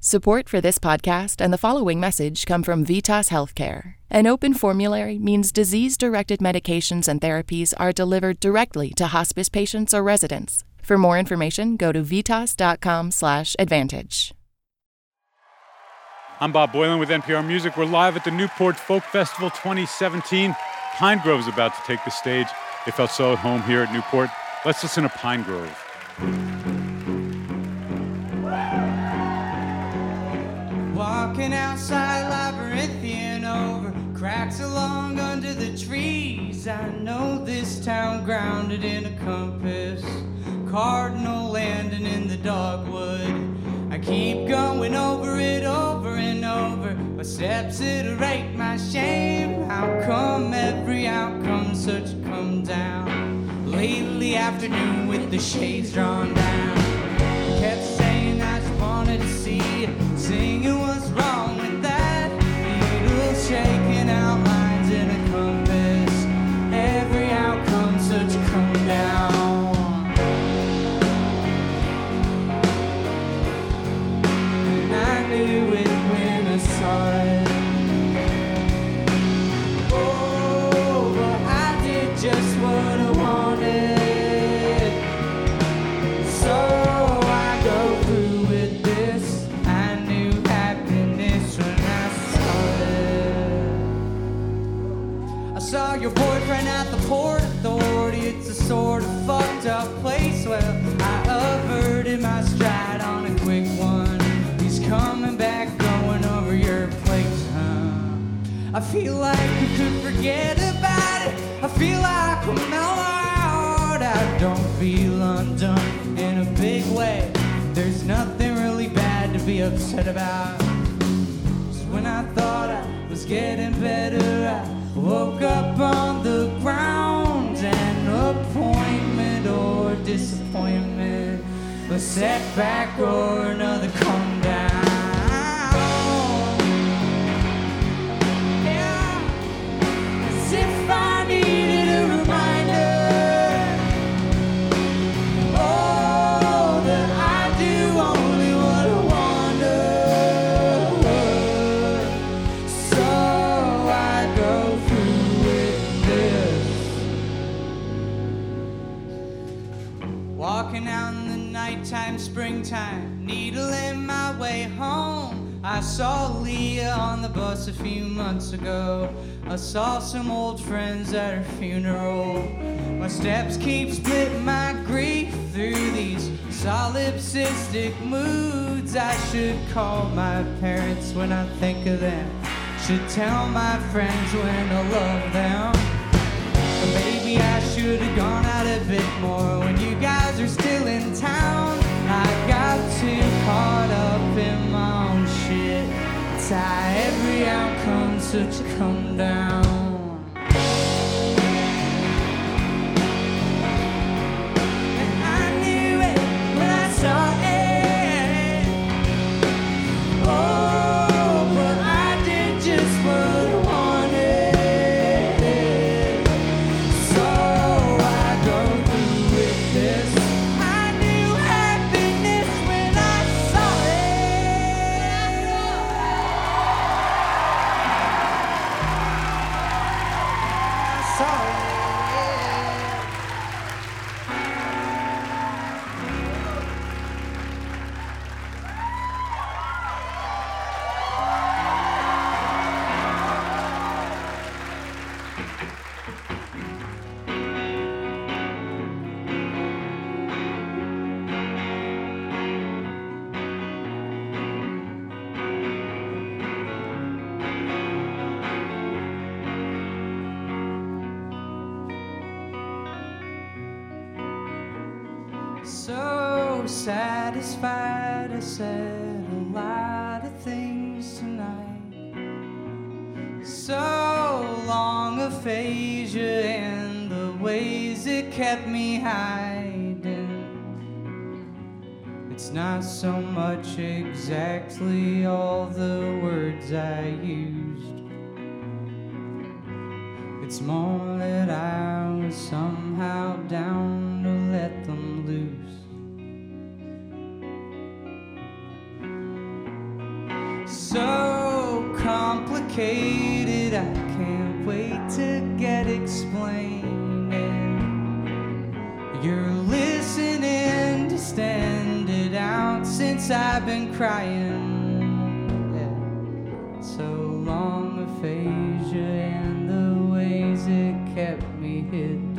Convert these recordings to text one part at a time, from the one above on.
Support for this podcast and the following message come from Vitas Healthcare. An open formulary means disease directed medications and therapies are delivered directly to hospice patients or residents. For more information, go to vitas.com/advantage. I'm Bob Boilen with NPR Music. We're live at the Newport Folk Festival 2017. Pinegrove's about to take the stage. They felt so at home here at Newport. Let's listen to Pinegrove. Walking outside labyrinthian over cracks along under the trees. I know this town grounded in a compass, cardinal landing in the dogwood. I keep going over it over and over. My steps iterate my shame. How come every outcome such come down? Lately afternoon with the shades drawn down. Singing what's wrong with that. Needles shaking feel like you could forget about it. I feel like I'm out. I don't feel undone in a big way. There's nothing really bad to be upset about. Just when I thought I was getting better, I woke up on the ground. An appointment or disappointment, a setback or another saw Leah on the bus a few months ago. I saw some old friends at her funeral. My steps keep splitting my grief through these solipsistic moods. I should call my parents when I think of them. Should tell my friends when I love them. Or maybe I should have gone out a bit more when you guys are still in town. I got too caught up in my. How every outcome such a come down. Satisfied, I said a lot of things tonight. So long aphasia and the ways it kept me hiding. It's not so much exactly all the words I used. It's more that I was somehow down I've been crying yeah. so long, aphasia and the ways it kept me hidden.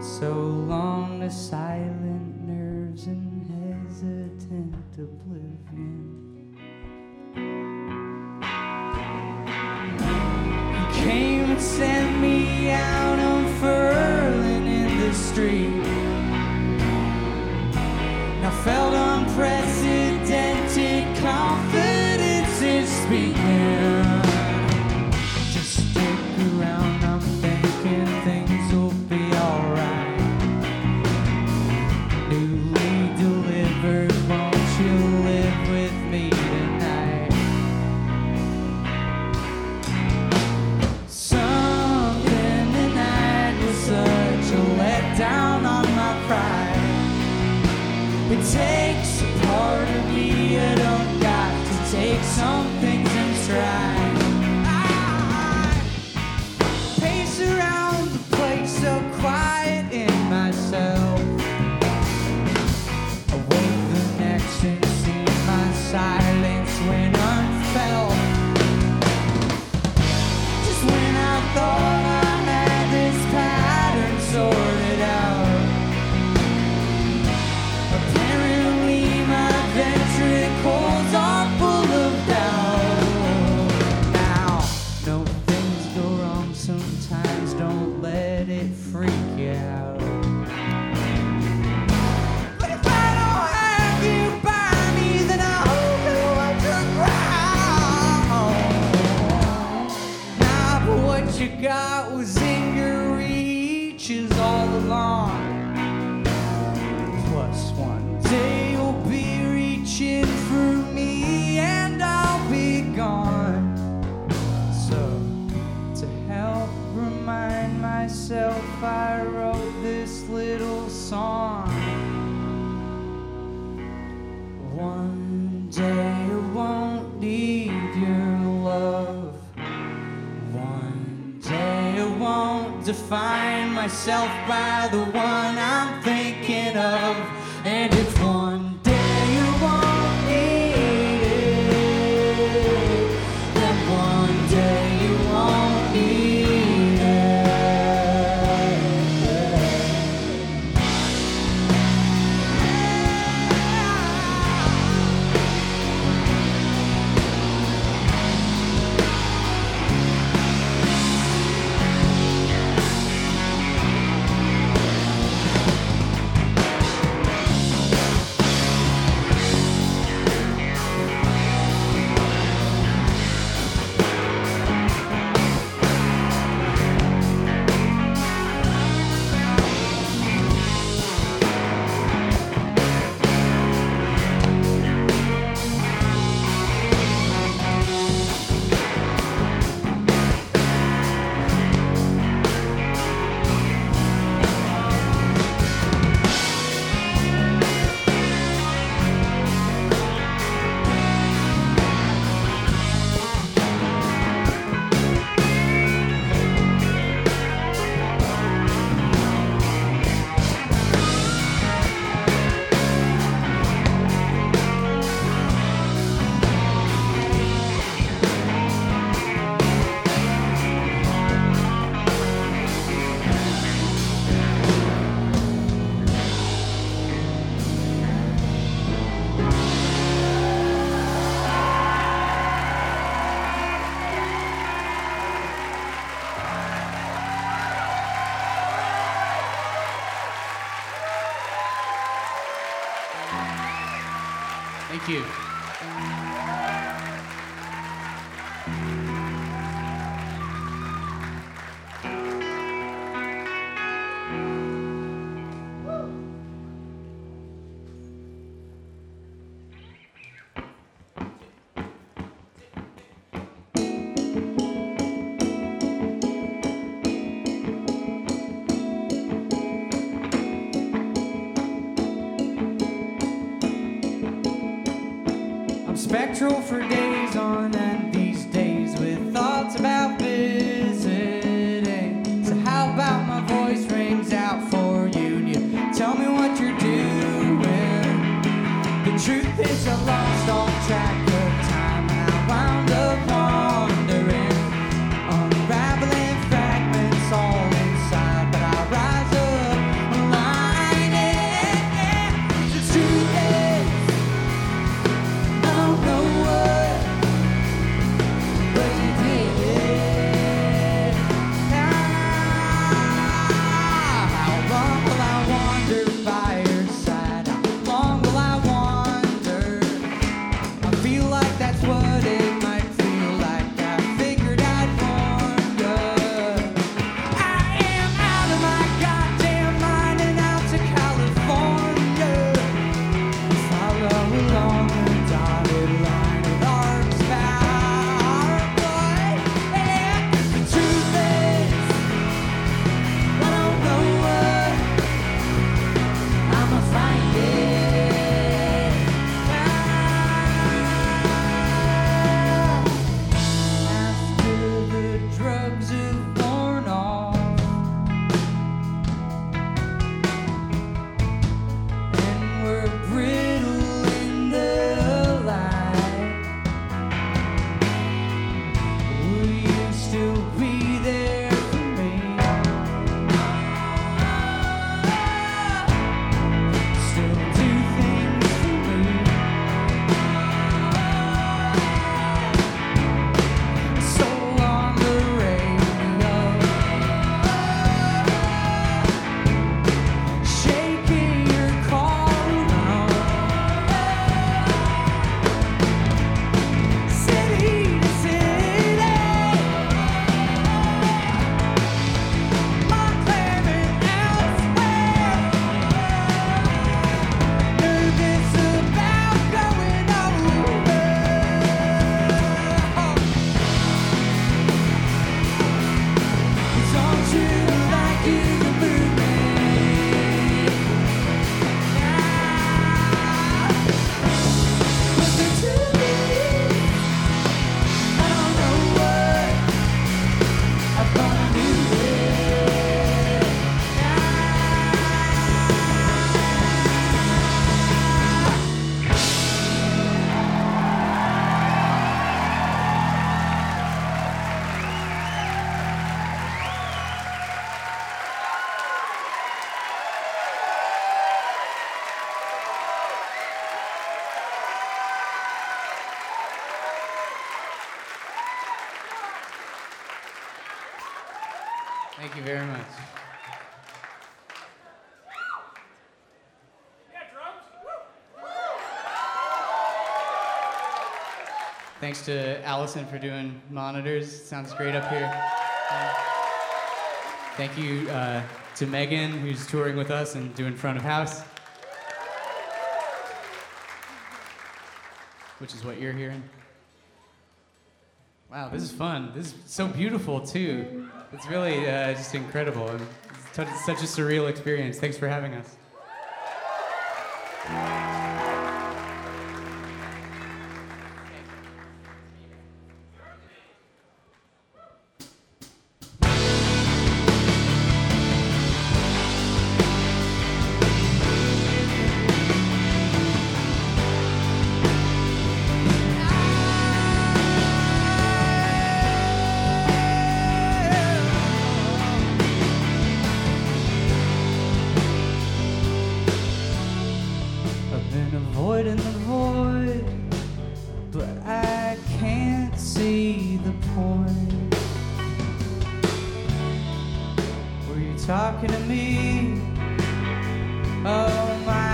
So long, the silent nerves and hesitant oblivion. You came and sent me out unfurling in the street. you got was in your reaches all along. Plus, one day you'll be reaching for me, and I'll be gone. So, to help remind myself, I wrote this little song. define myself by the one I'm thinking of. And it's spectral for days. Thank you very much. Thanks to Allison for doing monitors. Sounds great up here. Thank you uh, to Megan, who's touring with us and doing front of house, which is what you're hearing. Wow, this is fun. This is so beautiful, too. It's really uh, just incredible. It's such a surreal experience. Thanks for having us. been avoiding the void, but I can't see the point. Were you talking to me? Oh my.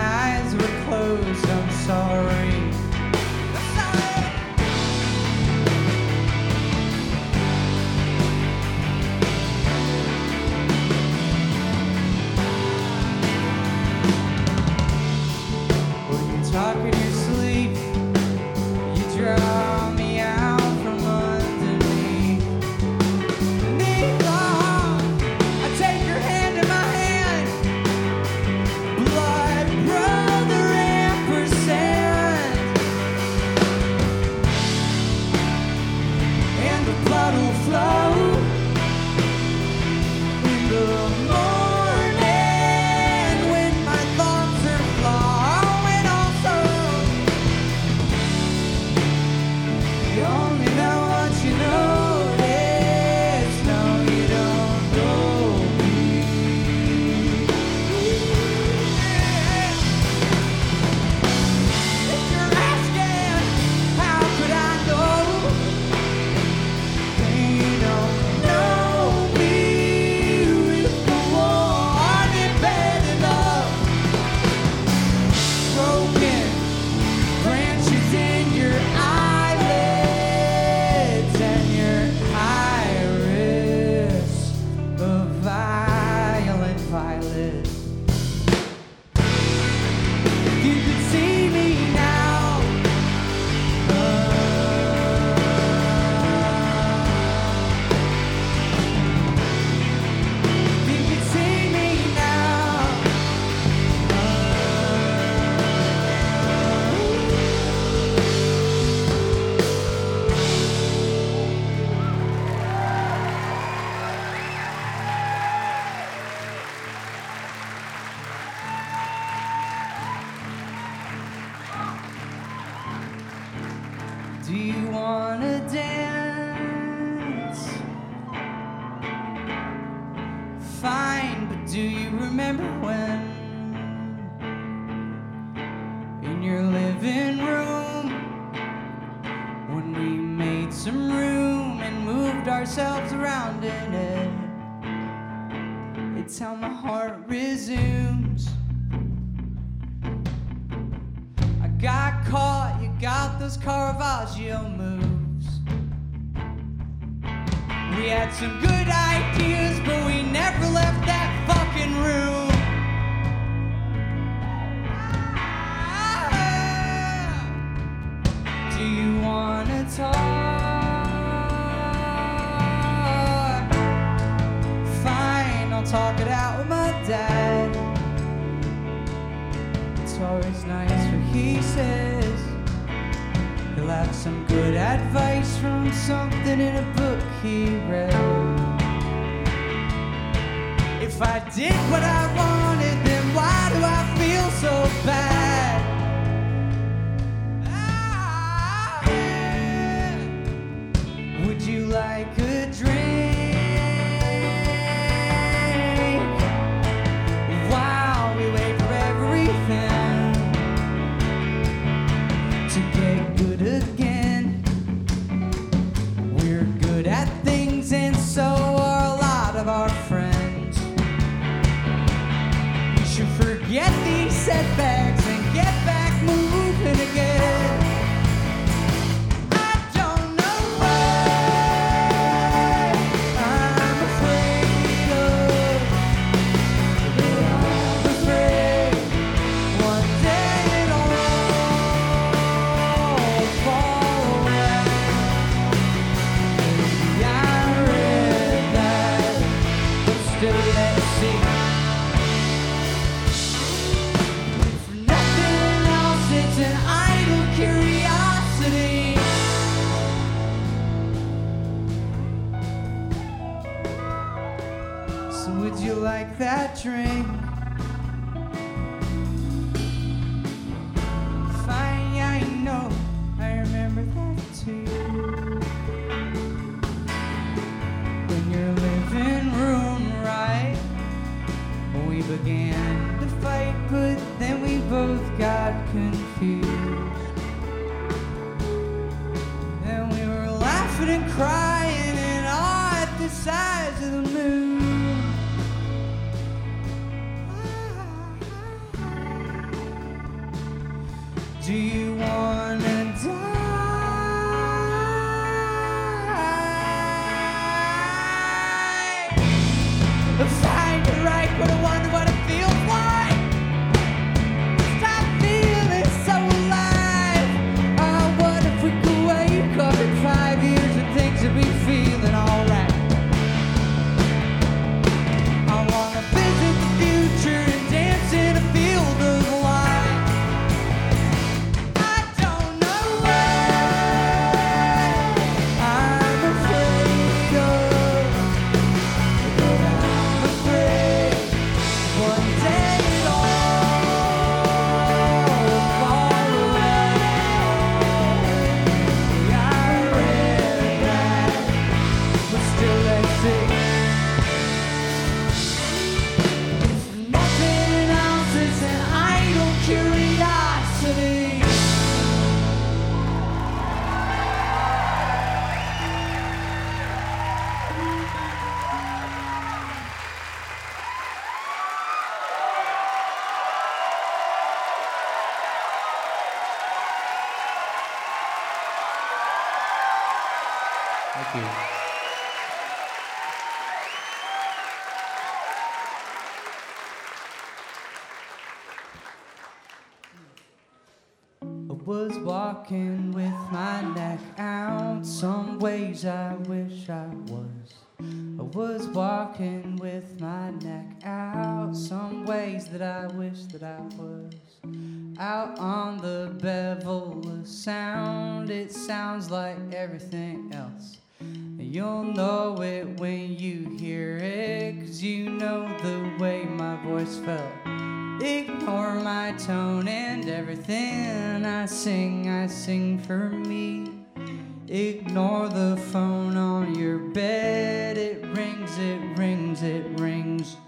We had some good ideas, but we never left that fucking room. Ah, Do you wanna talk? Fine, I'll talk it out with my dad. It's always nice what he says. He'll have some good advice from something in a book he read. If I did what I wanted, then why do I feel so bad? Ah. Would you like a drink? These ways I wish I was. I was walking with my neck out. Some ways that I wish that I was. Out on the bevel of sound, it sounds like everything else. You'll know it when you hear it, cause you know the way my voice felt. Ignore my tone and everything I sing, I sing for me. Ignore the phone on your bed. It rings, it rings, it rings.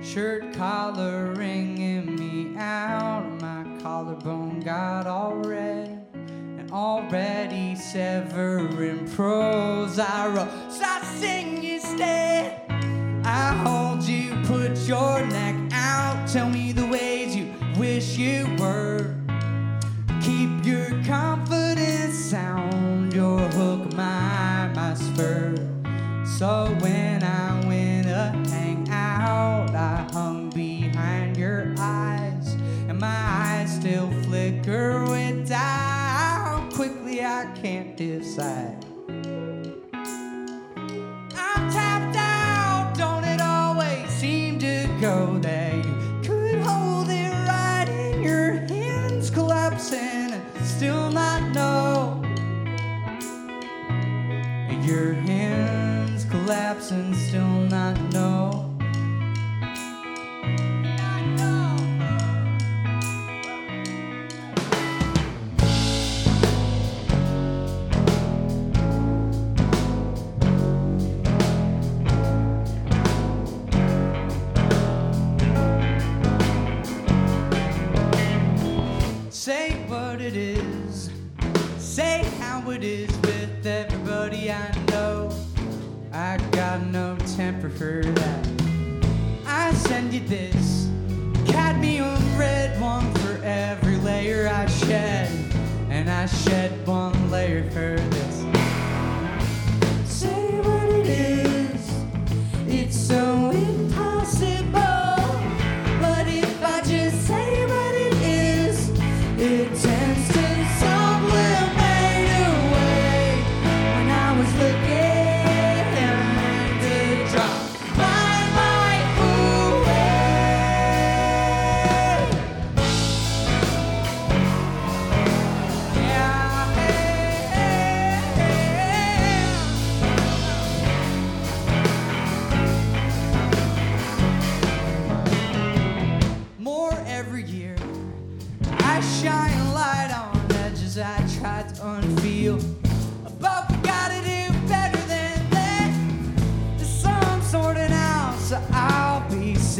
Shirt collar ringing me out. My collarbone got all red. And already severing prose. I wrote, so I sing instead. I hold you, put your neck out. Tell me the ways you wish you were. Can't decide. I'm tapped out, don't it always seem to go that you could hold it right in your hands, collapsing and still not know. Your hands collapsing, still not know.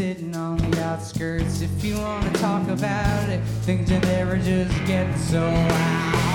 Sitting on the outskirts. If you wanna talk about it, things are never just getting so loud.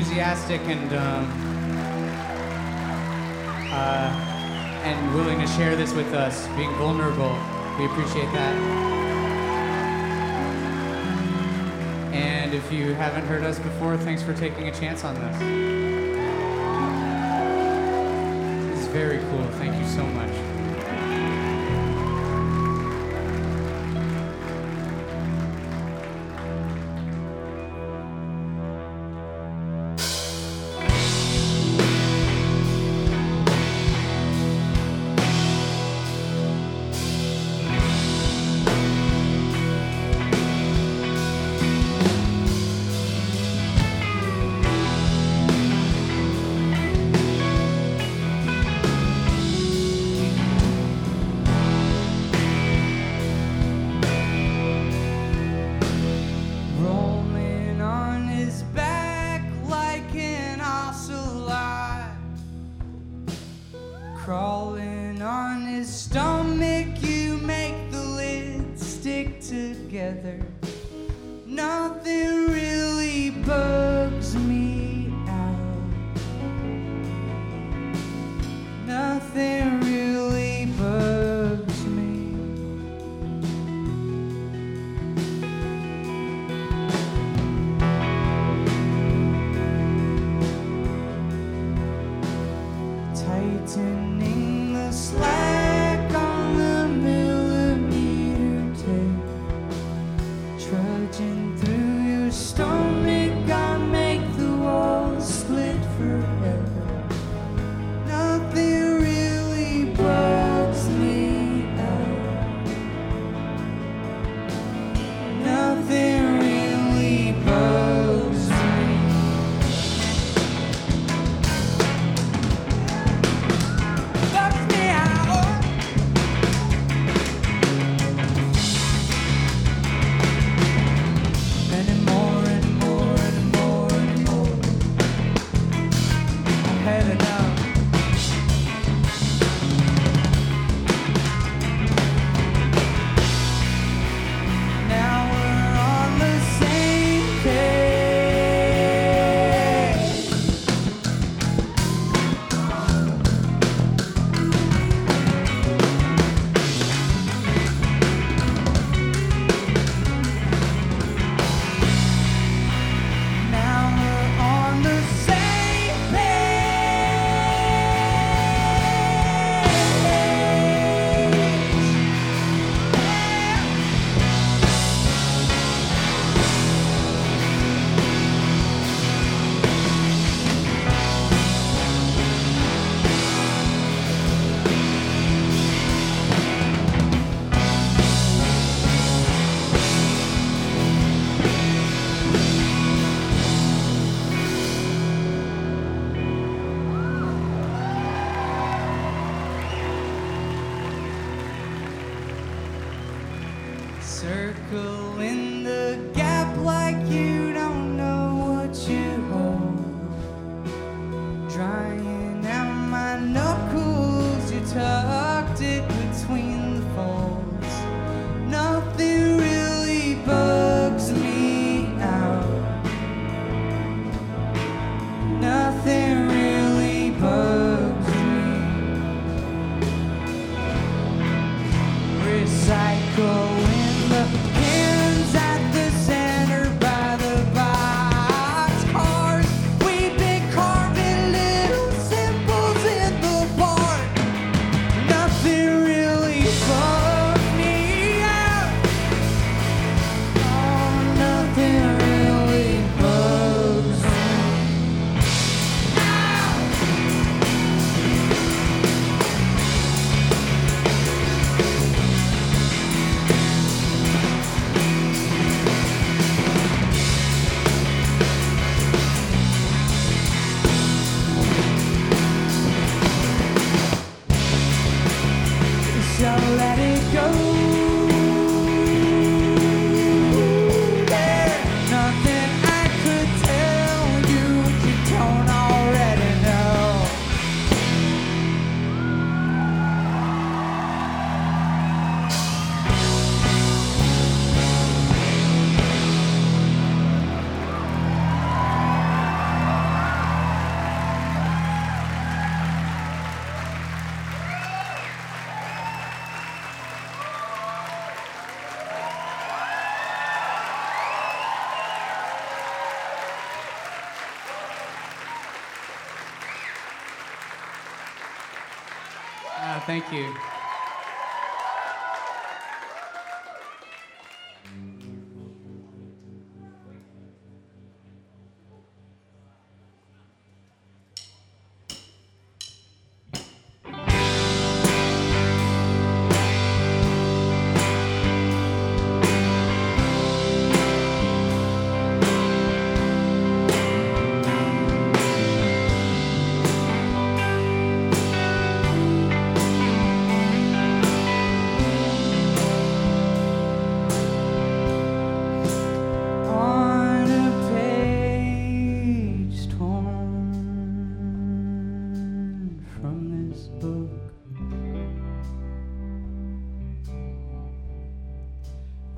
Enthusiastic and um, uh, and willing to share this with us, being vulnerable. We appreciate that. And if you haven't heard us before, thanks for taking a chance on this. This is very cool. Thank you so much. twinkle in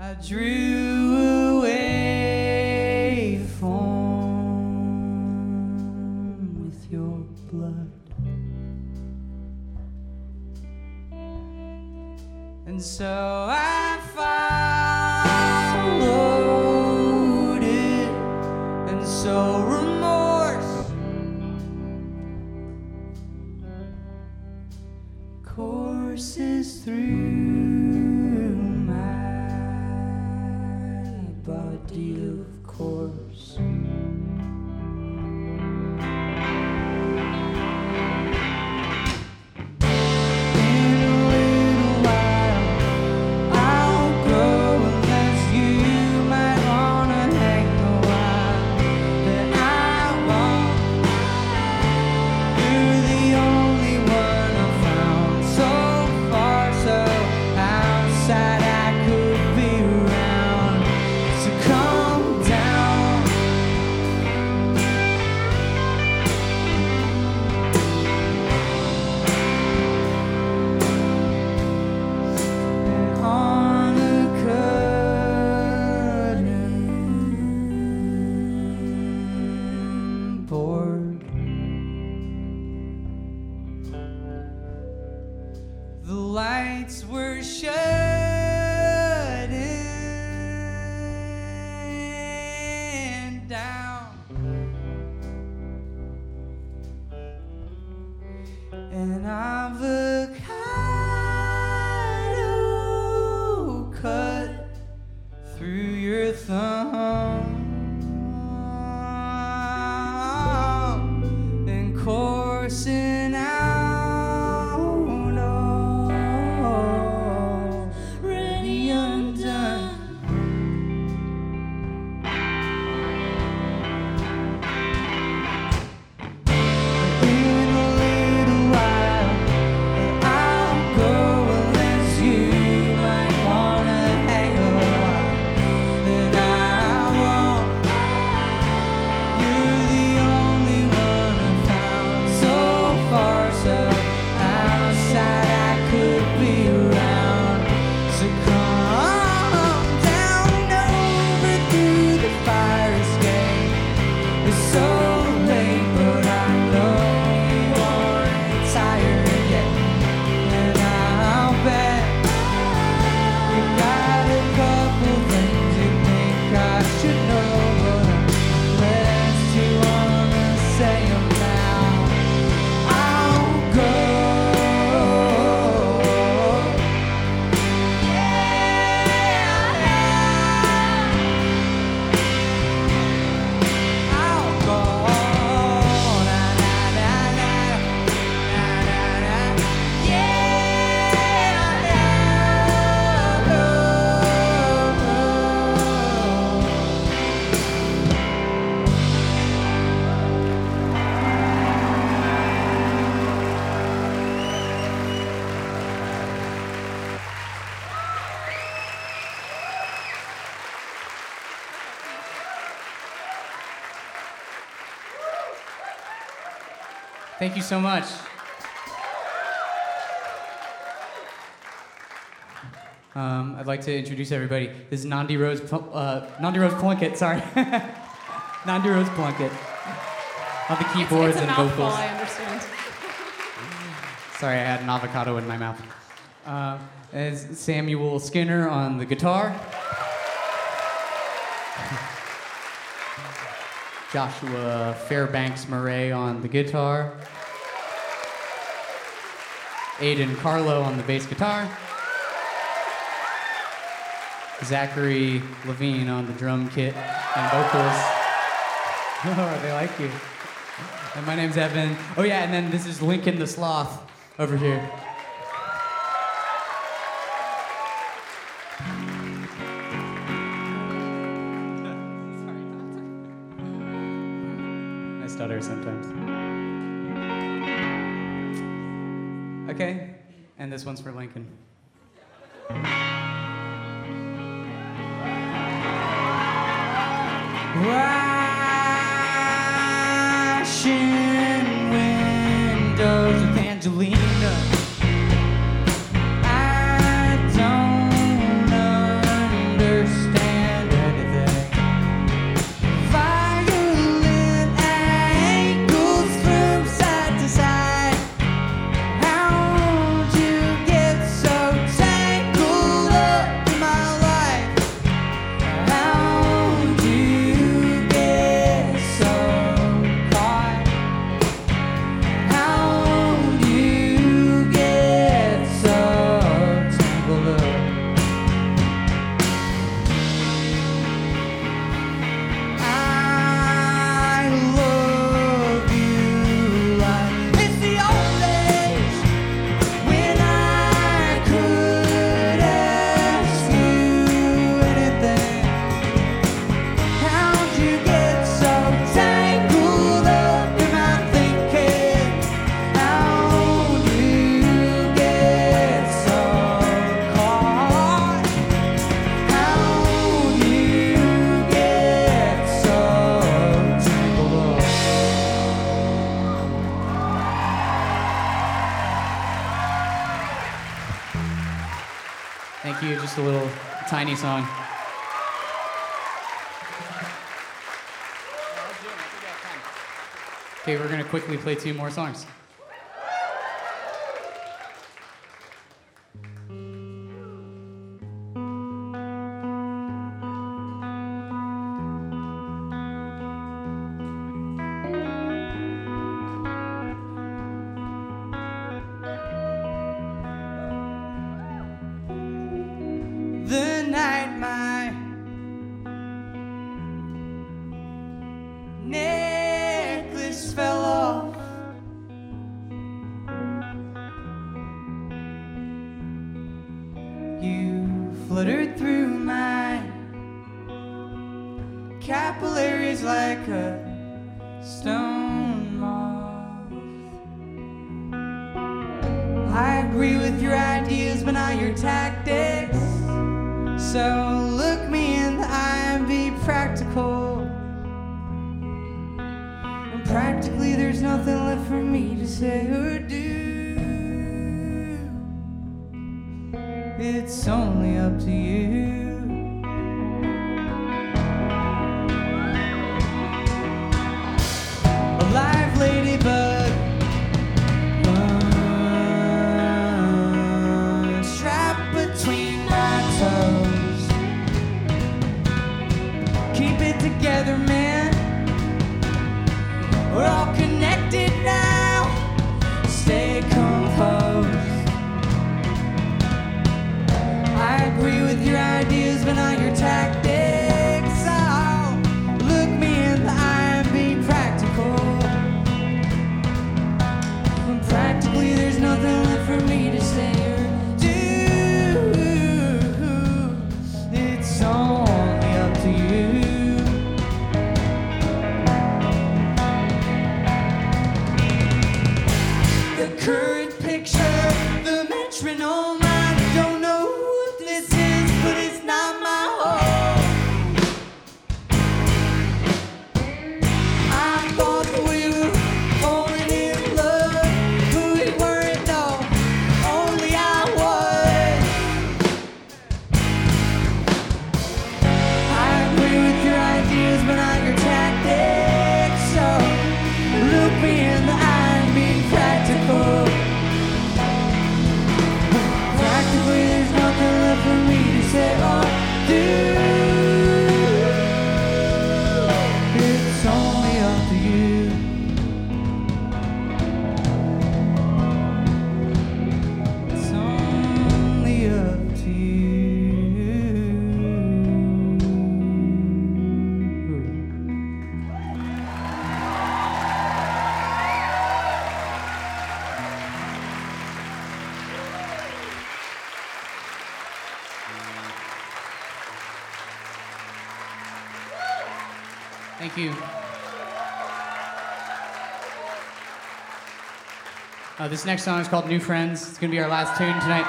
I drew away from with your blood, and so I. night's worship. Thank you so much. Um, I'd like to introduce everybody. This is Nandi Rose, uh, Nandi Rose Plunkett. Sorry, Nandi Rose Plunkett on the keyboards it's, it's and mouthful, vocals. I understand. Sorry, I had an avocado in my mouth. Uh, as Samuel Skinner on the guitar. Joshua Fairbanks Murray on the guitar. Aiden Carlo on the bass guitar. Zachary Levine on the drum kit and vocals. Oh, they like you. And my name's Evan. Oh yeah, and then this is Lincoln the Sloth over here. One's for Lincoln. Tiny song. Okay, we're gonna quickly play two more songs. Like a stone moth. I agree with your ideas, but not your tactics. So look me in the eye and be practical. And practically, there's nothing left for me to say or do. It's only up to you. Uh, this next song is called New Friends. It's going to be our last tune tonight.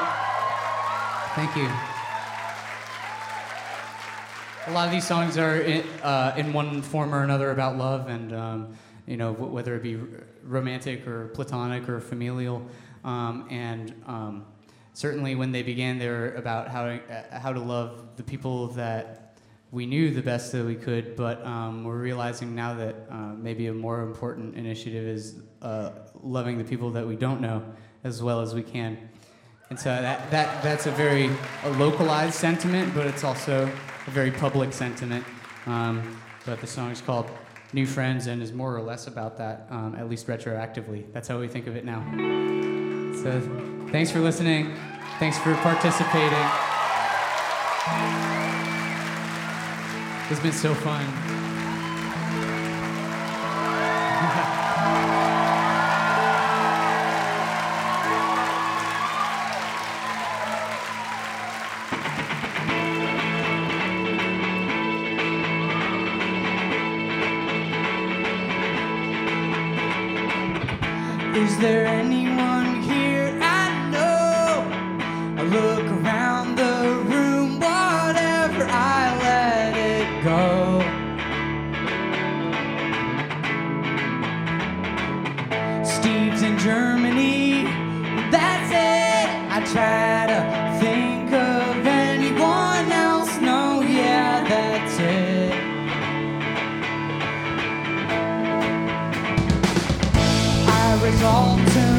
Thank you. A lot of these songs are in, uh, in one form or another about love, and um, you know w- whether it be r- romantic or platonic or familial. Um, and um, certainly, when they began, they were about how to, uh, how to love the people that we knew the best that we could. But um, we're realizing now that uh, maybe a more important initiative is uh, loving the people that we don't know as well as we can. And so that, that, that's a very a localized sentiment, but it's also a very public sentiment. Um, but the song is called New Friends and is more or less about that, um, at least retroactively. That's how we think of it now. So thanks for listening. Thanks for participating. It's been so fun. I resolved to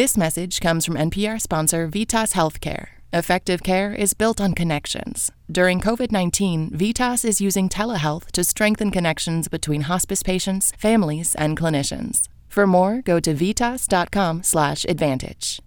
This message comes from NPR sponsor Vitas Healthcare. Effective care is built on connections. During COVID 19, Vitas is using telehealth to strengthen connections between hospice patients, families, and clinicians. For more, go to vitas.com/advantage.